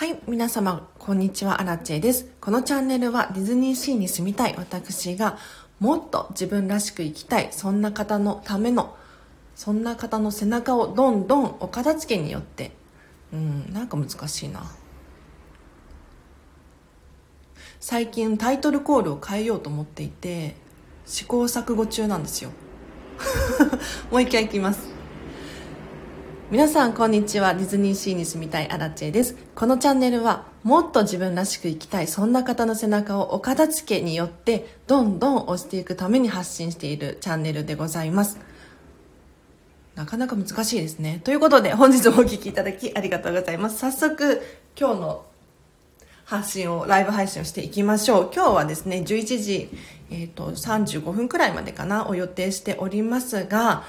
はい、皆様、こんにちは、アラチェです。このチャンネルはディズニーシーに住みたい私がもっと自分らしく生きたい、そんな方のための、そんな方の背中をどんどんお片付けによって、うん、なんか難しいな。最近タイトルコールを変えようと思っていて、試行錯誤中なんですよ。もう一回いきます。皆さんこんにちは。ディズニーシーに住みたいアラチェです。このチャンネルはもっと自分らしく生きたいそんな方の背中をお片付けによってどんどん押していくために発信しているチャンネルでございます。なかなか難しいですね。ということで本日もお聴きいただきありがとうございます。早速今日の発信をライブ配信をしていきましょう。今日はですね11時、えーと、と35分くらいまでかなを予定しておりますが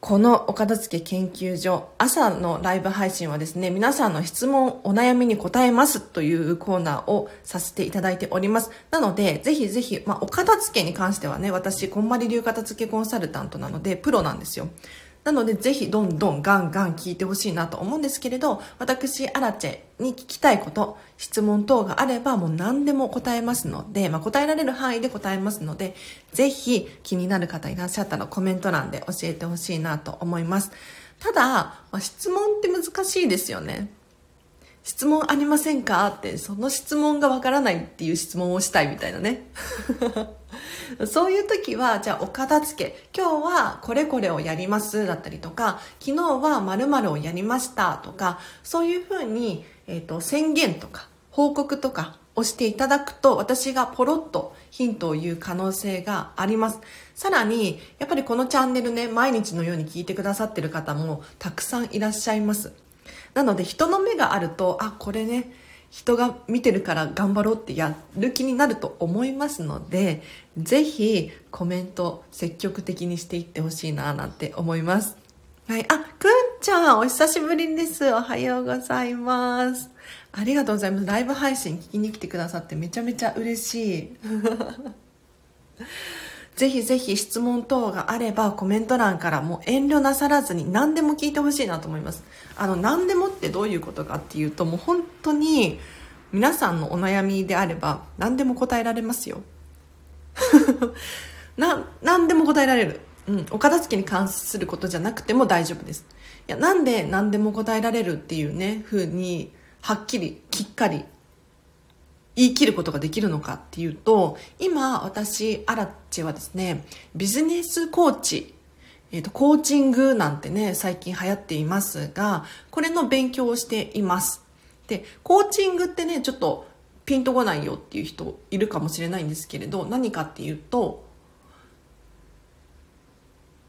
このお片付け研究所、朝のライブ配信はですね、皆さんの質問、お悩みに答えますというコーナーをさせていただいております。なので、ぜひぜひ、まあ、お片付けに関してはね、私、こんまり流片付けコンサルタントなので、プロなんですよ。なので、ぜひどんどんガンガン聞いてほしいなと思うんですけれど、私、アラチェに聞きたいこと、質問等があれば、もう何でも答えますので、まあ、答えられる範囲で答えますので、ぜひ気になる方いらっしゃったらコメント欄で教えてほしいなと思います。ただ、まあ、質問って難しいですよね。質問ありませんかって、その質問がわからないっていう質問をしたいみたいなね。そういう時は、じゃあお片付け、今日はこれこれをやりますだったりとか、昨日は〇〇をやりましたとか、そういうふうに、えっ、ー、と、宣言とか、報告とかをしていただくと、私がポロッとヒントを言う可能性があります。さらに、やっぱりこのチャンネルね、毎日のように聞いてくださってる方もたくさんいらっしゃいます。なので人の目があるとあこれね人が見てるから頑張ろうってやる気になると思いますのでぜひコメント積極的にしていってほしいななんて思います。はい。あくんちゃんお久しぶりです。おはようございます。ありがとうございます。ライブ配信聞きに来てくださってめちゃめちゃ嬉しい。ぜひぜひ質問等があればコメント欄からもう遠慮なさらずに何でも聞いてほしいなと思います。あの、何でもってどういうことかっていうともう本当に皆さんのお悩みであれば何でも答えられますよ。な、何でも答えられる。うん、お片付けに関することじゃなくても大丈夫です。いや、なんで何でも答えられるっていうね、風に、はっきり、きっかり言い切ることができるのかっていうと今私アラッチはですねビジネスコーチえーと、コーチングなんてね最近流行っていますがこれの勉強をしています。でコーチングってねちょっとピンとこないよっていう人いるかもしれないんですけれど何かっていうと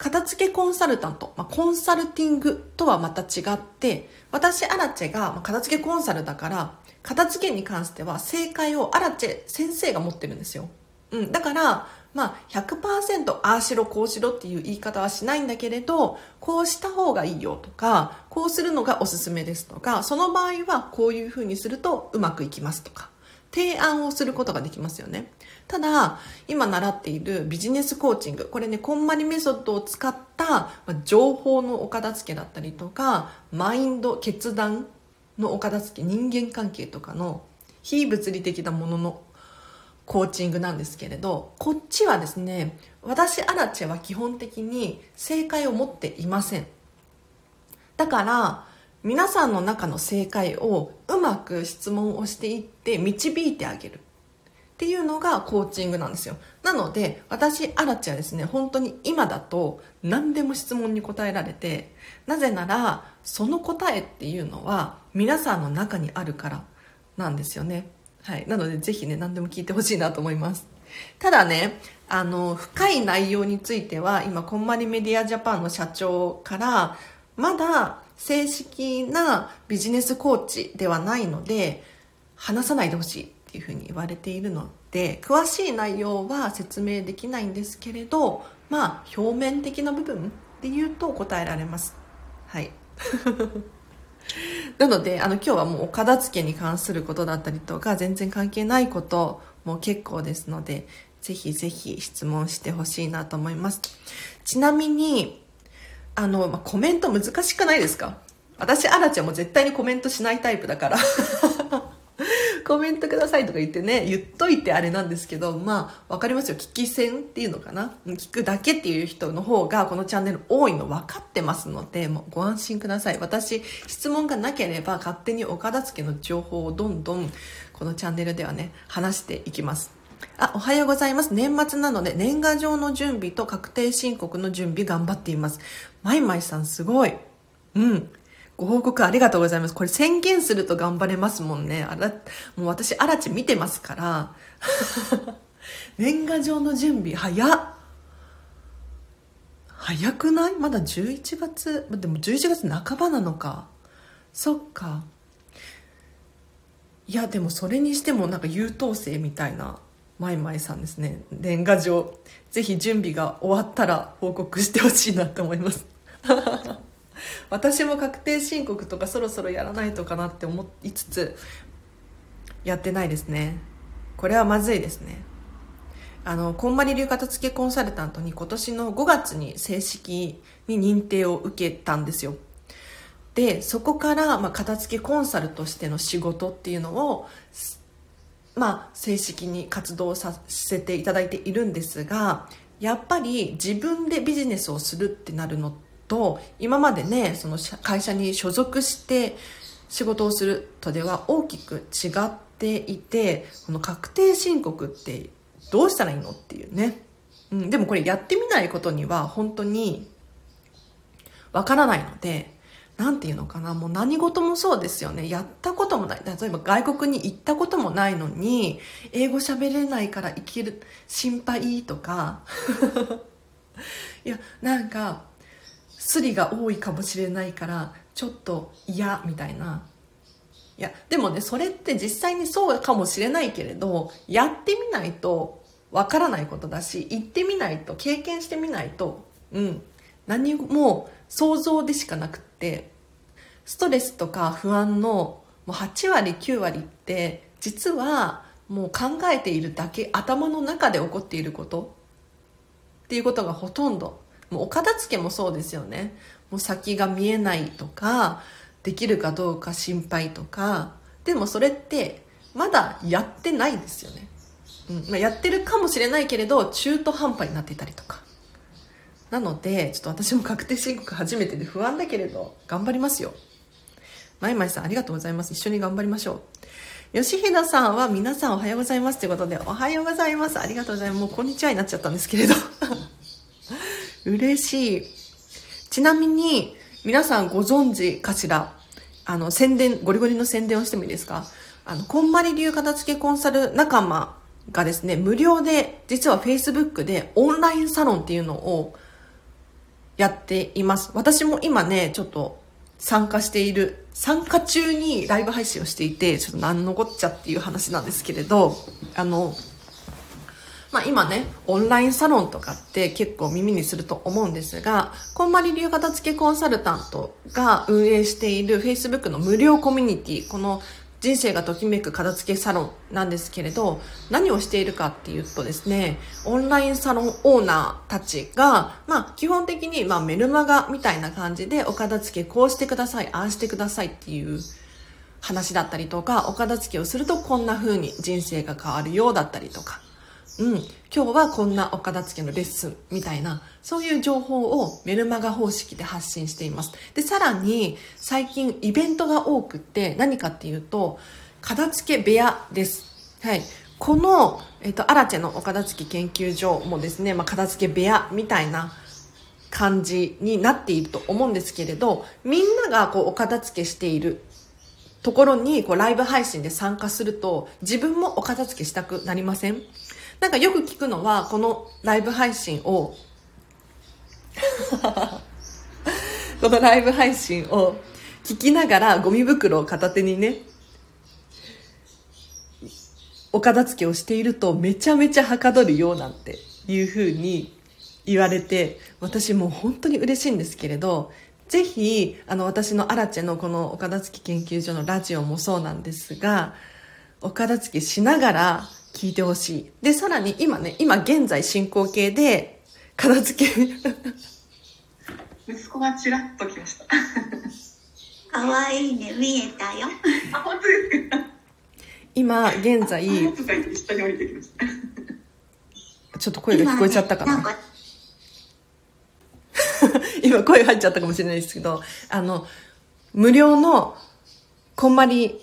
片付けコンサルタント、まあ、コンサルティングとはまた違って私アラチェが片付けコンサルだから片付けに関しては正解をアラチェ先生が持ってるんですよ。うん、だから、まあ100%ああしろこうしろっていう言い方はしないんだけれど、こうした方がいいよとか、こうするのがおすすめですとか、その場合はこういうふうにするとうまくいきますとか、提案をすることができますよね。ただ、今習っているビジネスコーチング、これね、こんまりメソッドを使った情報のお片付けだったりとか、マインド、決断のお片付け人間関係とかの非物理的なもののコーチングなんですけれどこっちはですね私アラチェは基本的に正解を持っていません。だから皆さんの中の正解をうまく質問をしていって導いてあげる。っていうのがコーチングなんですよ。なので私アラチはですね本当に今だと何でも質問に答えられてなぜならその答えっていうのは皆さんの中にあるからなんですよね。はい。なのでぜひね何でも聞いてほしいなと思います。ただねあの深い内容については今こんまりメディアジャパンの社長からまだ正式なビジネスコーチではないので話さないでほしい。っていうふうに言われているので詳しい内容は説明できないんですけれどまあ表面的な部分で言うと答えられます。はい。なのであの今日はもうお片付けに関することだったりとか全然関係ないことも結構ですのでぜひぜひ質問してほしいなと思います。ちなみにあの、まあ、コメント難しくないですか？私、アラチェも絶対にコメントしないタイプだから。コメントくださいとか言ってね、言っといてあれなんですけど、まあ、わかりますよ。聞き戦っていうのかな聞くだけっていう人の方が、このチャンネル多いの分かってますので、もうご安心ください。私、質問がなければ、勝手にお片付けの情報をどんどん、このチャンネルではね、話していきます。あ、おはようございます。年末なので、年賀状の準備と確定申告の準備頑張っています。マイマイさんすごい。うん。ご報告ありがとうございます。これ宣言すると頑張れますもんね。あら、もう私、アラチ見てますから。年賀状の準備、早っ。早くない？まだ11月、でも11月半ばなのか。そっか。いや、でもそれにしてもなんか優等生みたいな、マイマイさんですね。年賀状。ぜひ準備が終わったら報告してほしいなと思います。私も確定申告とかそろそろやらないとかなって思いつつやってないですね。これはまずいですね。あのこんまり流片付けコンサルタントに今年の5月に正式に認定を受けたんですよ。でそこから、まあ、片付けコンサルとしての仕事っていうのをまあ、正式に活動させていただいているんですがやっぱり自分でビジネスをするってなるのってと今までねその会社に所属して仕事をするとでは大きく違っていてこの確定申告ってどうしたらいいのっていうね、うん、でもこれやってみないことには本当にわからないので何て言うのかな。もう何事もそうですよね。やったこともない。例えば外国に行ったこともないのに英語喋れないから生きる心配とか。いやなんかスリが多いかもしれないからちょっと嫌みたいな。いやでもねそれって実際にそうかもしれないけれどやってみないとわからないことだし行ってみないと経験してみないとうん。何も想像でしかなくってストレスとか不安のもう8割9割って実はもう考えているだけ頭の中で起こっていることっていうことがほとんど。もうお片付けもそうですよね。もう先が見えないとかできるかどうか心配とか。でもそれってまだやってないですよね、うん。まあ、やってるかもしれないけれど中途半端になっていたりとか。なのでちょっと私も確定申告初めてで不安だけれど頑張りますよ。まいまいさんありがとうございます。一緒に頑張りましょう。吉平さんは皆さんおはようございますということでおはようございます。ありがとうございます。もうこんにちはになっちゃったんですけれど。嬉しい。ちなみに、皆さんご存知かしら？あの、宣伝、ゴリゴリの宣伝をしてもいいですか？あの、こんまり流片付けコンサル仲間がですね、無料で、実は Facebook でオンラインサロンっていうのをやっています。私も今ね、ちょっと参加している、参加中にライブ配信をしていて、ちょっと何のこっちゃっていう話なんですけれど、あの、まあ、今ね、オンラインサロンとかって結構耳にすると思うんですが、こんまり流片付けコンサルタントが運営している Facebook の無料コミュニティ、この人生がときめく片付けサロンなんですけれど、何をしているかっていうとですね、オンラインサロンオーナーたちが、まあ基本的にまあメルマガみたいな感じでお片付けこうしてください、ああしてくださいっていう話だったりとか、お片付けをするとこんな風に人生が変わるようだったりとか、うん、今日はこんなお片付けのレッスンみたいな、そういう情報をメルマガ方式で発信しています。で、さらに最近イベントが多くって何かっていうと、片付け部屋です。はい。この、えっ、と、アラチェのお片付け研究所もですね、まあ、片付け部屋みたいな感じになっていると思うんですけれど、みんながこうお片付けしているところにこうライブ配信で参加すると自分もお片付けしたくなりません？なんかよく聞くのは、このライブ配信を このライブ配信を聞きながらゴミ袋を片手にね、お片付けをしているとめちゃめちゃはかどるよなんていう風に言われて、私もう本当に嬉しいんですけれど、ぜひ、あの、私のアラチェのこのお片付け研究所のラジオもそうなんですが、お片付けしながら聞いてほしい。で、さらに今ね、今現在進行形で、片付け息子がちらっと来ました。かわいいね、見えたよ。あ、本当ですか？今現在。ちょっと声が聞こえちゃったかな今ねんか 今声入っちゃったかもしれないですけど、あの、無料のこんまり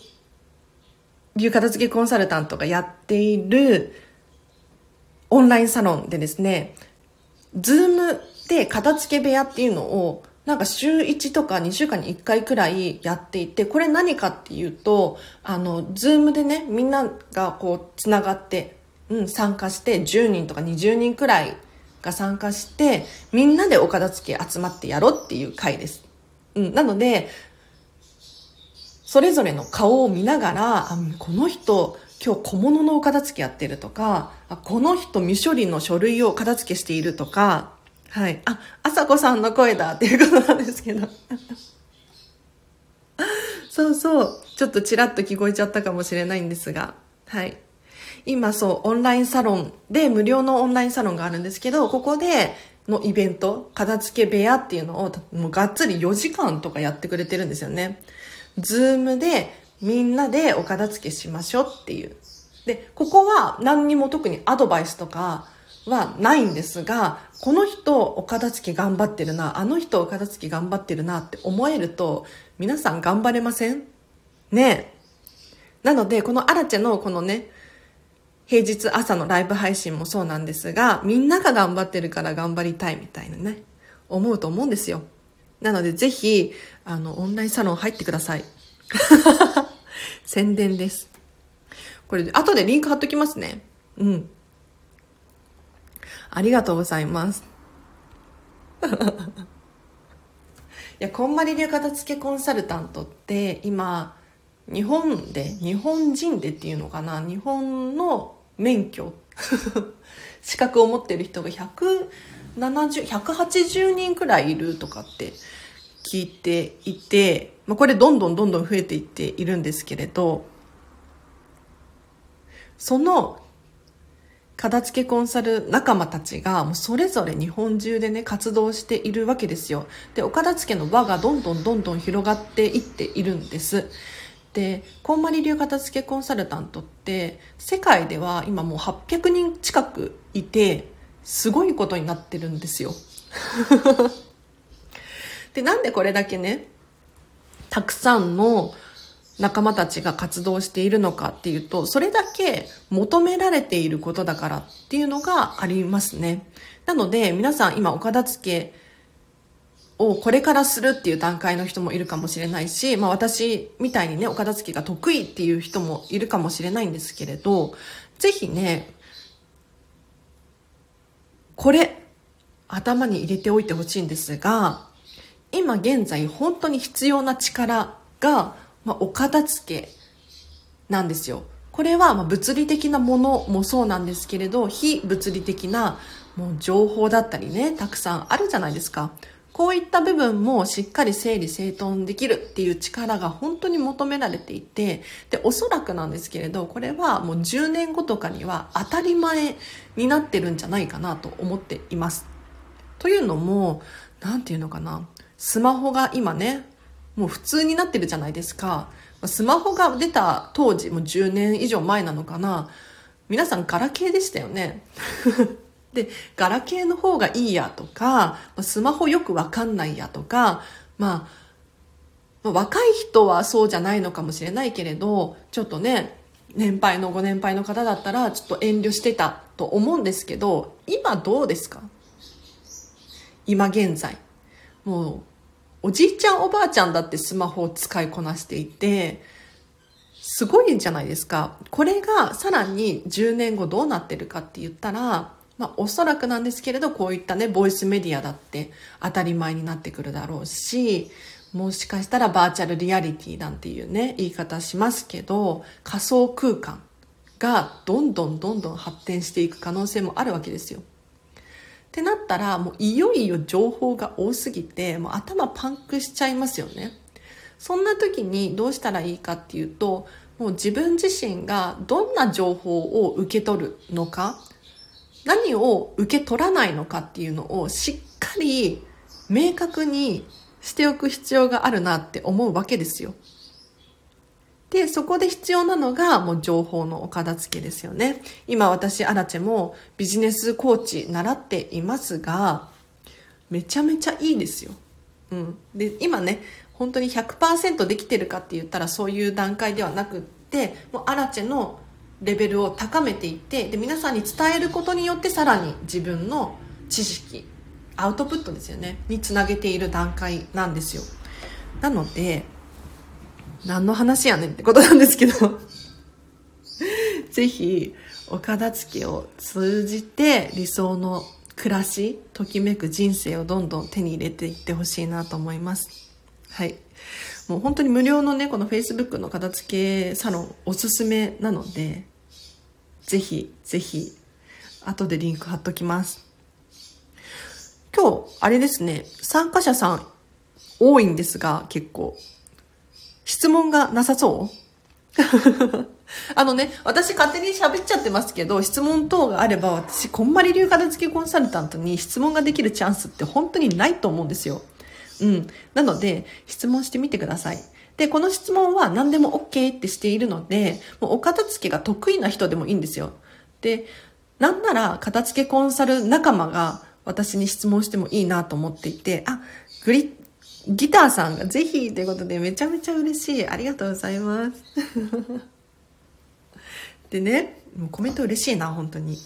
流片付けコンサルタントがやっているオンラインサロンでですね、ズームで片付け部屋っていうのをなんか週1とか2週間に1回くらいやっていて、これ何かっていうと、あの、ズームでね、みんながこう、つながって、うん、参加して、10人とか20人くらいが参加して、みんなでお片付け集まってやろうっていう会です。うん、なので、それぞれの顔を見ながら、あこの人、今日小物のお片付けやってるとか、あこの人未処理の書類を片付けしているとか、はい。あ、あさこさんの声だっていうことなんですけど。そうそう。ちょっとちらっと聞こえちゃったかもしれないんですが、はい。今そう、オンラインサロンで無料のオンラインサロンがあるんですけど、ここでのイベント、片付け部屋っていうのを、もうがっつり4時間とかやってくれてるんですよね。ズームでみんなでお片付けしましょうっていう。で、ここは何にも特にアドバイスとかはないんですが、この人お片付け頑張ってるな、あの人お片付け頑張ってるなって思えると、皆さん頑張れません？ねえ。なので、このアラチェのこのね、平日朝のライブ配信もそうなんですが、みんなが頑張ってるから頑張りたいみたいなね、思うと思うんですよ。なので、ぜひ、あの、オンラインサロン入ってください。宣伝です。これ、後でリンク貼っときますね。うん。ありがとうございます。いや、こんまり流片付けコンサルタントって今、日本で、日本人でっていうのかな、日本の免許、資格を持ってる人が170、180人くらいいるとかって聞いていて、まあ、これどんどんどんどん増えていっているんですけれど、その片付けコンサル仲間たちがもうそれぞれ日本中でね活動しているわけですよ。でお片付けの輪がどんどんどんどん広がっていっているんです。でこんまり流片付けコンサルタントって世界では今もう800人近くいてすごいことになってるんですよ でなんでこれだけねたくさんの仲間たちが活動しているのかっていうと、それだけ求められていることだからっていうのがありますね。なので、皆さん今お片付けをこれからするっていう段階の人もいるかもしれないし、まあ私みたいにね、お片付けが得意っていう人もいるかもしれないんですけれど、ぜひね、これ、頭に入れておいてほしいんですが、今現在本当に必要な力が、まあ、お片付けなんですよ。これはま物理的なものもそうなんですけれど、非物理的なもう情報だったりね、たくさんあるじゃないですか。こういった部分もしっかり整理整頓できるっていう力が本当に求められていて、で、おそらくなんですけれど、これはもう10年後とかには当たり前になってるんじゃないかなと思っています。というのも、なんていうのかな。スマホが今ね、もう普通になってるじゃないですか。スマホが出た当時、もう10年以上前なのかな。皆さんガラケーでしたよね。で、ガラケーの方がいいやとか、スマホよくわかんないやとか、まあ、若い人はそうじゃないのかもしれないけれど、ちょっとね、年配のご年配の方だったらちょっと遠慮してたと思うんですけど、今どうですか？今現在。もう、おじいちゃんおばあちゃんだってスマホを使いこなしていて、すごいんじゃないですか。これがさらに10年後どうなってるかって言ったら、まあおそらくなんですけれど、こういったね、ボイスメディアだって当たり前になってくるだろうし、もしかしたらバーチャルリアリティなんていうね、言い方しますけど、仮想空間がどんどんどんどん発展していく可能性もあるわけですよ。ってなったらもういよいよ情報が多すぎてもう頭パンクしちゃいますよねそんな時にどうしたらいいかっていうともう自分自身がどんな情報を受け取るのか何を受け取らないのかっていうのをしっかり明確にしておく必要があるなって思うわけですよ。で、そこで必要なのがもう情報のお片付けですよね。今私、アラチェもビジネスコーチ習っていますが、めちゃめちゃいいですよ。うん。で、今ね、本当に100%できてるかって言ったらそういう段階ではなくって、もうアラチェのレベルを高めていってで皆さんに伝えることによってさらに自分の知識アウトプットですよねにつなげている段階なんですよ。なので何の話やねんってことなんですけど ぜひお片付けを通じて理想の暮らしときめく人生をどんどん手に入れていってほしいなと思います。はい。もう本当に無料のねこの Facebook の片付けサロンおすすめなのでぜひ、ぜひ、後でリンク貼っときます。今日、あれですね、参加者さん多いんですが、結構。質問がなさそう？あのね、私勝手に喋っちゃってますけど、質問等があれば、私、こんまり流片付けコンサルタントに質問ができるチャンスって本当にないと思うんですよ。うん。なので、質問してみてください。で、この質問は何でも OK ってしているので、もうお片付けが得意な人でもいいんですよ。で、なんなら片付けコンサル仲間が私に質問してもいいなと思っていて、あ、グリ、ギターさんがぜひということでめちゃめちゃ嬉しい。ありがとうございます。でね、もうコメント嬉しいな、本当に。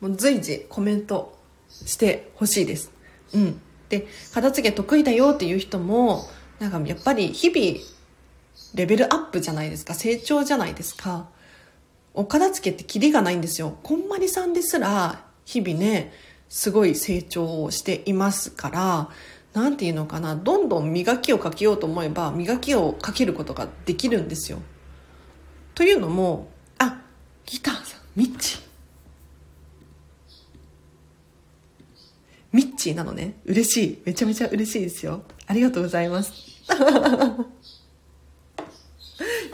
もう随時コメントしてほしいです。うん。で片付け得意だよっていう人もなんかやっぱり日々レベルアップじゃないですか。成長じゃないですか。お片付けってキリがないんですよ。こんまりさんですら日々ねすごい成長をしていますから何て言うのかな。どんどん磨きをかけようと思えば磨きをかけることができるんですよ。というのもあギターさんミッチ。ミッチーなのね。嬉しい。めちゃめちゃ嬉しいですよ。ありがとうございます。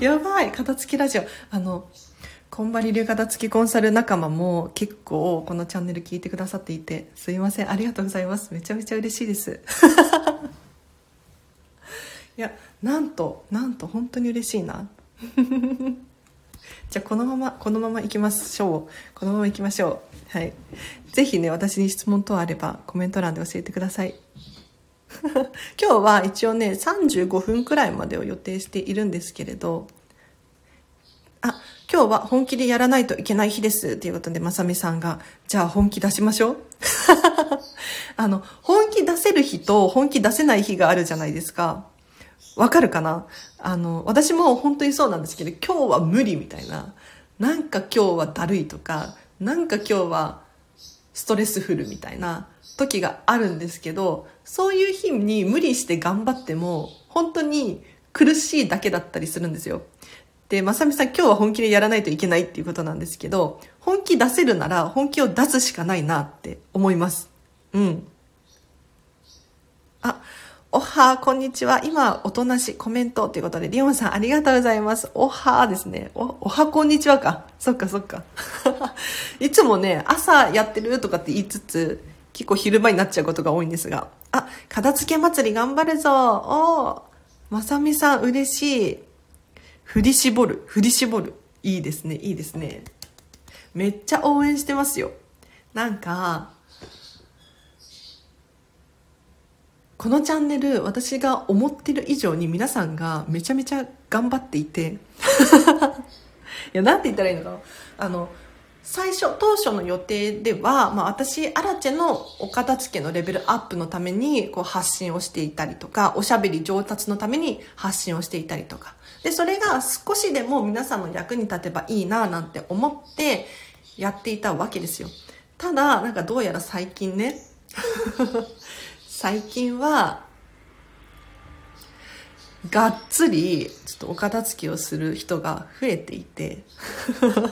やばい。片付きラジオ。あの、こんばり流片付きコンサル仲間も結構このチャンネル聞いてくださっていて、すいません。ありがとうございます。めちゃめちゃ嬉しいです。いや、なんと、なんと本当に嬉しいな。じゃあこのまま、このまま行きましょう。このまま行きましょう。はい。ぜひね、私に質問等あればコメント欄で教えてください。今日は一応ね、35分くらいまでを予定しているんですけれど、あ、今日は本気でやらないといけない日です。ということで、まさみさんが、じゃあ本気出しましょう。あの、本気出せる日と本気出せない日があるじゃないですか。わかるかな？あの、私も本当にそうなんですけど、今日は無理みたいな。なんか今日はだるいとか、なんか今日はストレスフルみたいな時があるんですけど、そういう日に無理して頑張っても、本当に苦しいだけだったりするんですよ。で、まさみさん今日は本気でやらないといけないっていうことなんですけど、本気出せるなら本気を出すしかないなって思います。うん。あ、おはこんにちは。今、おとなしコメントということで、リオンさんありがとうございます。おはですね。お、おはこんにちはか。そっかそっか。いつもね、朝やってるとかって言いつつ、結構昼間になっちゃうことが多いんですが。あ、片付け祭り頑張るぞ。おーまさみさん嬉しい。振り絞る。振り絞る。いいですね。いいですね。めっちゃ応援してますよ。なんか、このチャンネル私が思ってる以上に皆さんがめちゃめちゃ頑張っていて。いやなんて言ったらいいのかな。あの最初当初の予定では、まあ、私アラチェのお片付けのレベルアップのためにこう発信をしていたりとかおしゃべり上達のために発信をしていたりとか。でそれが少しでも皆さんの役に立てばいいななんて思ってやっていたわけですよ。ただなんかどうやら最近ね最近はがっつりちょっとお片付けをする人が増えていて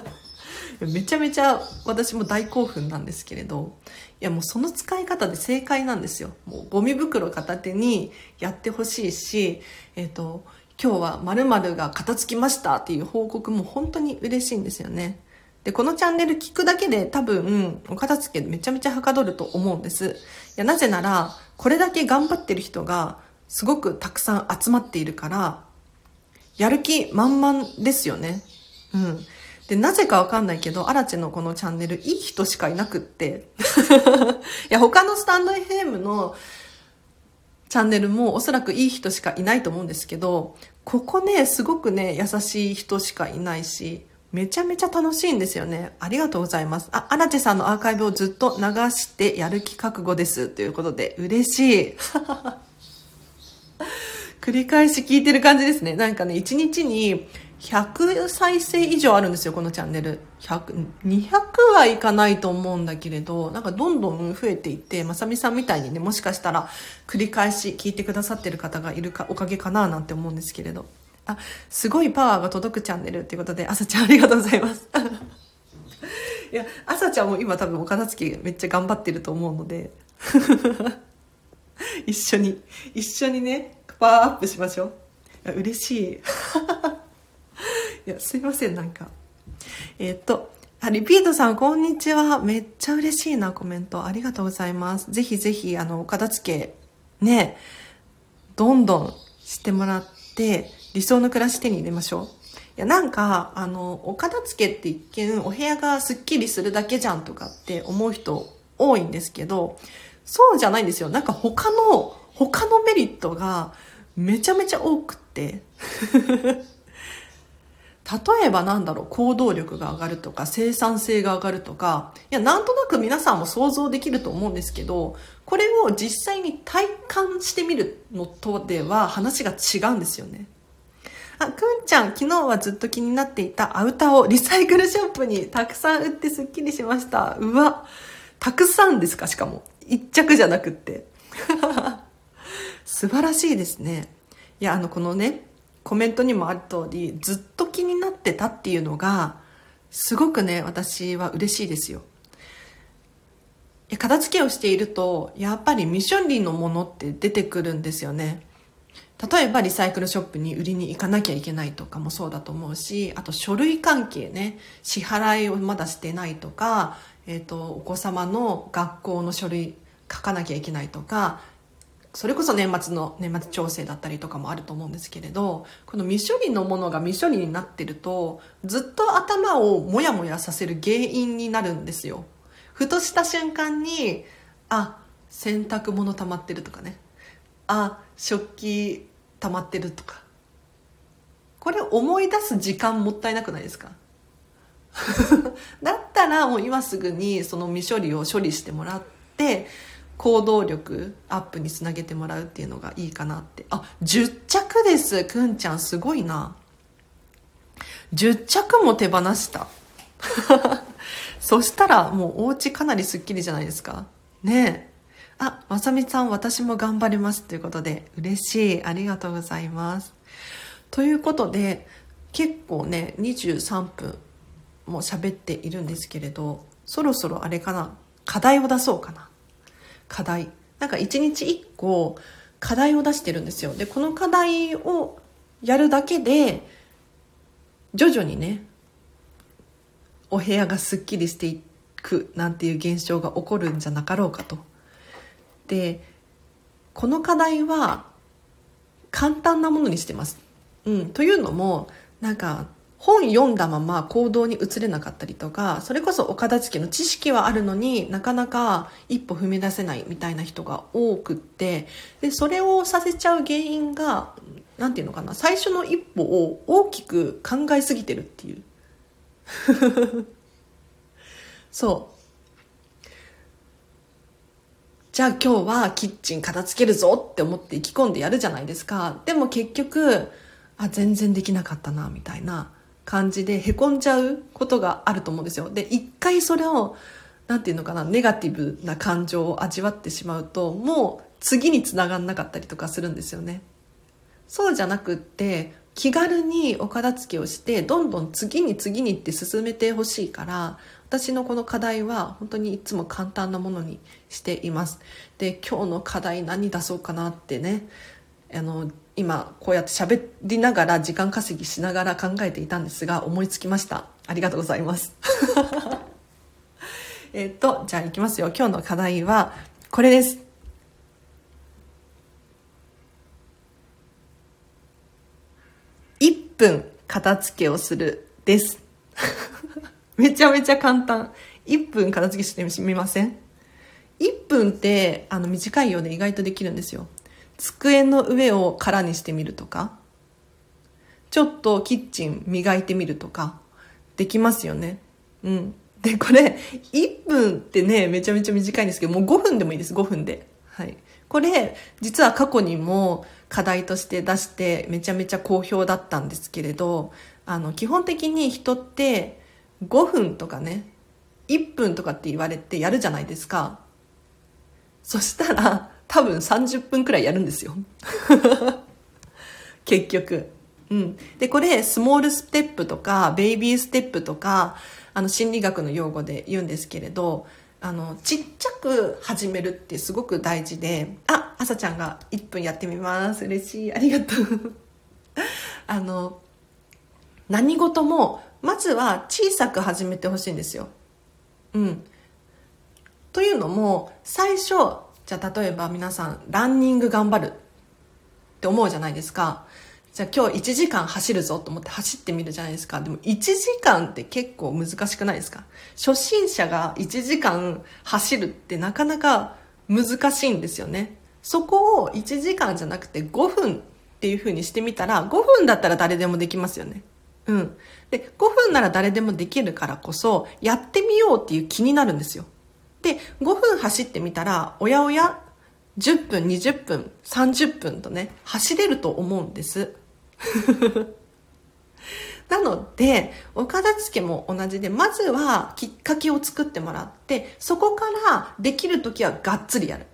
めちゃめちゃ私も大興奮なんですけれどいやもうその使い方で正解なんですよ。もうゴミ袋片手にやってほしいしえっ、ー、と今日は〇〇が片付きましたっていう報告も本当に嬉しいんですよね。で、このチャンネル聞くだけで多分、お片付けめちゃめちゃはかどると思うんです。いや、なぜなら、これだけ頑張ってる人がすごくたくさん集まっているから、やる気満々ですよね。うん。で、なぜかわかんないけど、アラチェのこのチャンネル、いい人しかいなくって。いや、他のスタンド FM のチャンネルもおそらくいい人しかいないと思うんですけど、ここね、すごくね、優しい人しかいないし、めちゃめちゃ楽しいんですよね。ありがとうございます。あ、アラチェさんのアーカイブをずっと流してやる気覚悟です。ということで、嬉しい。繰り返し聞いてる感じですね。なんかね、1日に100再生以上あるんですよ、このチャンネル。100、200はいかないと思うんだけれど、なんかどんどん増えていって、まさみさんみたいにね、もしかしたら繰り返し聞いてくださってる方がいるか、おかげかななんて思うんですけれど。あ、すごいパワーが届くチャンネルっていうことで、朝ちゃんありがとうございます。いや、朝ちゃんも今多分お片付けめっちゃ頑張ってると思うので、一緒に、一緒にね、パワーアップしましょう。嬉しい。いや、すいません、なんか。えー、っと、あ、リピートさん、こんにちは。めっちゃ嬉しいな、コメント。ありがとうございます。ぜひぜひ、あの、お片付け、ね、どんどんしてもらって、理想の暮らし手に入れましょう。いや、なんか、あの、お片付けって一見、お部屋がスッキリするだけじゃんとかって思う人多いんですけど、そうじゃないんですよ。なんか他の、他のメリットがめちゃめちゃ多くって。例えばなんだろう、行動力が上がるとか、生産性が上がるとか、いや、なんとなく皆さんも想像できると思うんですけど、これを実際に体感してみるのとでは話が違うんですよね。あ、くんちゃん、昨日はずっと気になっていたアウターをリサイクルショップにたくさん売ってスッキリしました。うわ、たくさんですか？しかも。一着じゃなくって。素晴らしいですね。いや、あの、このね、コメントにもある通り、ずっと気になってたっていうのが、すごくね、私は嬉しいですよ。片付けをしていると、やっぱりミッションリーのものって出てくるんですよね。例えばリサイクルショップに売りに行かなきゃいけないとかもそうだと思うし、あと書類関係ね、支払いをまだしてないとか、えっ、ー、と、お子様の学校の書類書かなきゃいけないとか、それこそ年末の年末調整だったりとかもあると思うんですけれど、この未処理のものが未処理になってると、ずっと頭をモヤモヤさせる原因になるんですよ。ふとした瞬間に、あ、洗濯物溜まってるとかね。あ、食器溜まってるとかこれ思い出す時間もったいなくないですか？だったらもう今すぐにその未処理を処理してもらって行動力アップにつなげてもらうっていうのがいいかなってあ10着ですくんちゃんすごいな10着も手放した そしたらもうお家かなりスッキリじゃないですかねえあ、まさみさん、私も頑張ります。ということで、嬉しい。ありがとうございます。ということで、結構ね、23分も喋っているんですけれど、そろそろあれかな、課題を出そうかな。課題。なんか1日1個課題を出してるんですよ。で、この課題をやるだけで、徐々にね、お部屋がすっきりしていくなんていう現象が起こるんじゃなかろうかとでこの課題は簡単なものにしてます。うん、というのもなんか本読んだまま行動に移れなかったりとかそれこそお片付けの知識はあるのになかなか一歩踏み出せないみたいな人が多くってでそれをさせちゃう原因が何て言うのかな最初の一歩を大きく考えすぎてるっていう。そう。じゃあ今日はキッチン片付けるぞって思って意気込んでやるじゃないですか。でも結局、あ、全然できなかったな、みたいな。感じで凹んじゃうことがあると思うんですよ。で、一回それを、なんていうのかな、ネガティブな感情を味わってしまうと、もう次につながんなかったりとかするんですよね。そうじゃなくって、気軽にお片付けをして、どんどん次に次にって進めてほしいから、私のこの課題は本当にいつも簡単なものにしています。で、今日の課題何出そうかなってね、あの、今こうやって喋りながら時間稼ぎしながら考えていたんですが思いつきました。ありがとうございます。えっと、じゃあ行きますよ。今日の課題は、これです。1分片付けをするです。めちゃめちゃ簡単。1分片付けしてみません ?1 分ってあの短いようで意外とできるんですよ。机の上を空にしてみるとか、ちょっとキッチン磨いてみるとか、できますよね。うん。で、これ、1分ってね、めちゃめちゃ短いんですけど、もう5分でもいいです、5分で。はい。これ、実は過去にも課題として出して、めちゃめちゃ好評だったんですけれど、あの、基本的に人って5分とかね、1分とかって言われてやるじゃないですか。そしたら、多分30分くらいやるんですよ。結局。うん。で、これ、スモールステップとか、ベイビーステップとか、あの、心理学の用語で言うんですけれど、あの、ちっちゃく始めるってすごく大事で、あ、朝ちゃんが1分やってみます。嬉しい。ありがとう。あの、何事も、まずは小さく始めてほしいんですよ。うん。というのも、最初、じゃあ例えば皆さん、ランニング頑張るって思うじゃないですか。じゃあ今日1時間走るぞと思って走ってみるじゃないですか。でも1時間って結構難しくないですか？初心者が1時間走るってなかなか難しいんですよね。そこを1時間じゃなくて5分っていう風にしてみたら、5分だったら誰でもできますよね。うん。で、5分なら誰でもできるからこそ、やってみようっていう気になるんですよ。で、5分走ってみたら、おやおや、10分、20分、30分とね、走れると思うんです。なので、お片付けも同じで、まずはきっかけを作ってもらって、そこからできるときはがっつりやる。っ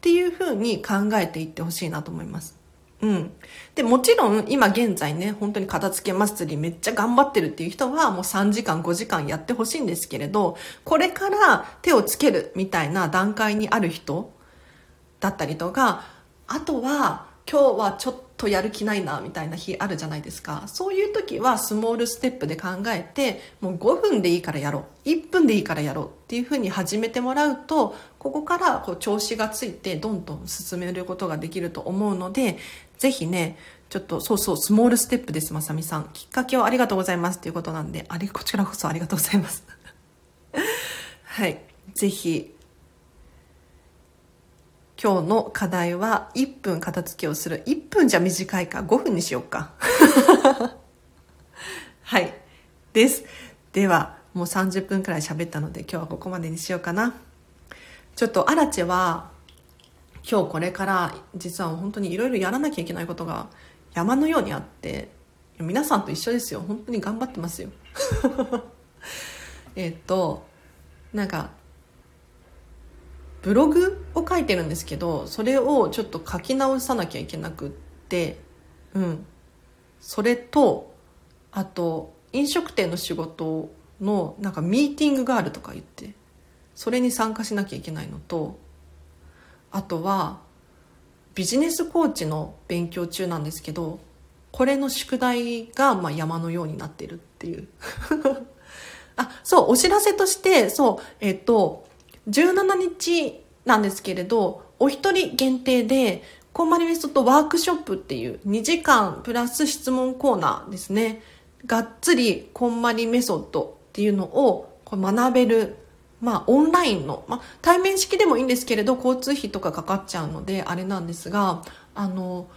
ていう風に考えていってほしいなと思います。うん。で、もちろん今現在ね、本当に片付け祭りめっちゃ頑張ってるっていう人はもう3時間5時間やってほしいんですけれど、これから手をつけるみたいな段階にある人だったりとか、あとは今日はちょっとやる気ないなみたいな日あるじゃないですか。そういう時はスモールステップで考えて、もう5分でいいからやろう。1分でいいからやろうっていうふうに始めてもらうと、ここからこう調子がついてどんどん進めることができると思うので、ぜひね、ちょっと、そうそう、スモールステップです、まさみさん。きっかけをありがとうございますっていうことなんで、あれ、こちらこそありがとうございます。はい。ぜひ、今日の課題は1分片付けをする。1分じゃ短いか、5分にしようか。はい。です。では、もう30分くらい喋ったので今日はここまでにしようかな。ちょっとアラチェは今日これから実は本当にいろいろやらなきゃいけないことが山のようにあって、皆さんと一緒ですよ。本当に頑張ってますよ。えっと、なんか、ブログを書いてるんですけど、それをちょっと書き直さなきゃいけなくって、うん。それと、あと、飲食店の仕事の、なんかミーティングがあるとか言って、それに参加しなきゃいけないのと、あとは、ビジネスコーチの勉強中なんですけど、これの宿題が、まあ、山のようになってるっていう。あ、そう、お知らせとして、そう、えっ、と、17日なんですけれど、お一人限定で、コンマリメソッドワークショップっていう2時間プラス質問コーナーですね。がっつりコンマリメソッドっていうのを学べる、まあオンラインの、まあ対面式でもいいんですけれど、交通費とかかかっちゃうのであれなんですが、あの、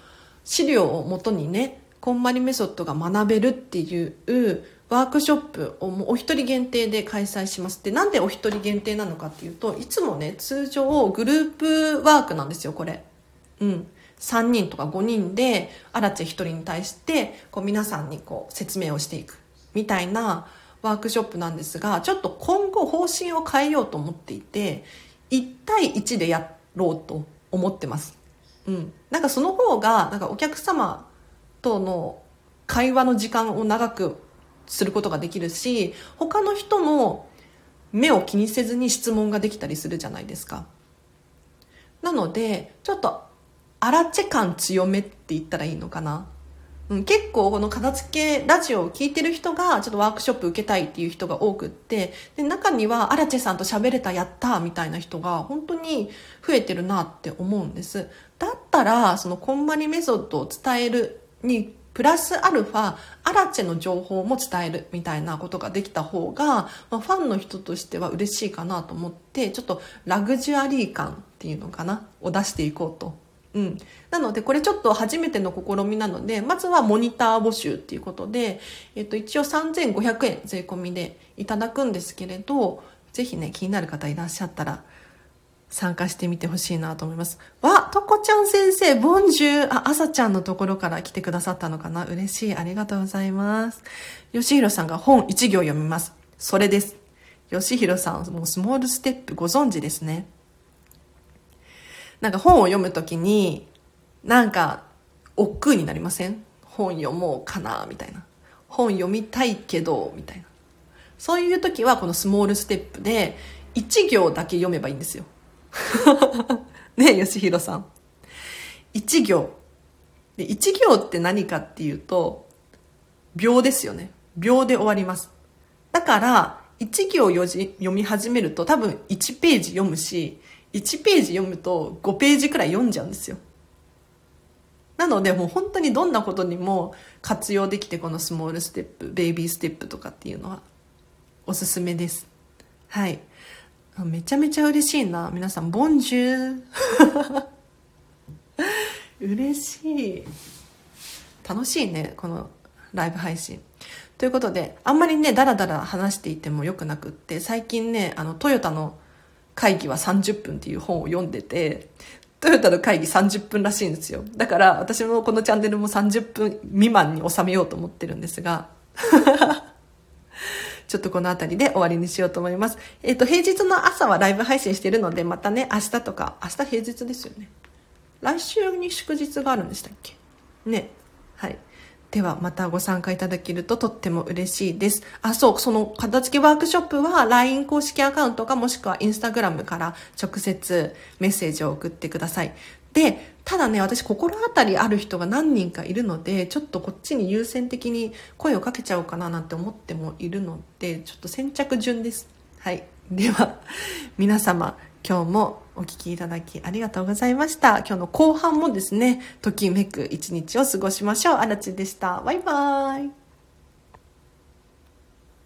資料をもとにね、こんまりメソッドが学べるっていうワークショップをもうお一人限定で開催します。でなんでお一人限定なのかっていうといつもね通常グループワークなんですよこれ。うん。3人とか5人でアラチェ1人に対してこう皆さんにこう説明をしていくみたいなワークショップなんですがちょっと今後方針を変えようと思っていて1対1でやろうと思ってます。うん。なんかその方がなんかお客様との会話の時間を長くすることができるし他の人の目を気にせずに質問ができたりするじゃないですか。なのでちょっとアラチェ感強めって言ったらいいのかな。うん、結構この片付けラジオを聞いてる人がちょっとワークショップ受けたいっていう人が多くってで中にはアラチェさんと喋れたやったみたいな人が本当に増えてるなって思うんです。だったらそのこんまりメソッドを伝えるにプラスアルファアラチェの情報も伝えるみたいなことができた方が、まあ、ファンの人としては嬉しいかなと思ってちょっとラグジュアリー感っていうのかなを出していこうと。うん、なのでこれちょっと初めての試みなのでまずはモニター募集っていうことで、えっと、一応3500円税込みでいただくんですけれどぜひね気になる方いらっしゃったら参加してみてほしいなと思います。わ、とこちゃん先生、ボンジュー。あ、あさちゃんのところから来てくださったのかな？嬉しい。ありがとうございます。よしひろさんが本一行読みます。それです。よしひろさん、もうスモールステップご存知ですね。なんか本を読むときに、なんか、億劫になりません？本読もうかなみたいな。本読みたいけど、みたいな。そういう時はこのスモールステップで、1行だけ読めばいいんですよ。ねえ、吉弘さん。1行。で、1行って何かっていうと、秒ですよね。秒で終わります。だから、1行読み始めると多分1ページ読むし、1ページ読むと5ページくらい読んじゃうんですよ。なのでもう本当にどんなことにも活用できてこのスモールステップ、ベイビーステップとかっていうのはおすすめです。はい。めちゃめちゃ嬉しいな。皆さん、ボンジュー。嬉しい。楽しいね、このライブ配信。ということで、あんまりね、ダラダラ話していてもよくなくって、最近ね、あの、トヨタの会議は30分っていう本を読んでて、トヨタの会議30分らしいんですよ。だから私もこのチャンネルも30分未満に収めようと思ってるんですが、ちょっとこの辺りで終わりにしようと思います。えっ、ー、と、平日の朝はライブ配信してるので、またね、明日とか、明日平日ですよね。来週に祝日があるんでしたっけ？ね。はい。ではまたご参加いただけるととっても嬉しいです。あ、そう、その片付けワークショップは LINE 公式アカウントかもしくは Instagram から直接メッセージを送ってください。で、ただね、私心当たりある人が何人かいるので、ちょっとこっちに優先的に声をかけちゃおうかななんて思ってもいるので、ちょっと先着順です。はい。では、皆様、今日もお聴きいただきありがとうございました。今日の後半もですね、ときめく一日を過ごしましょう。あらちでした。バイバーイ。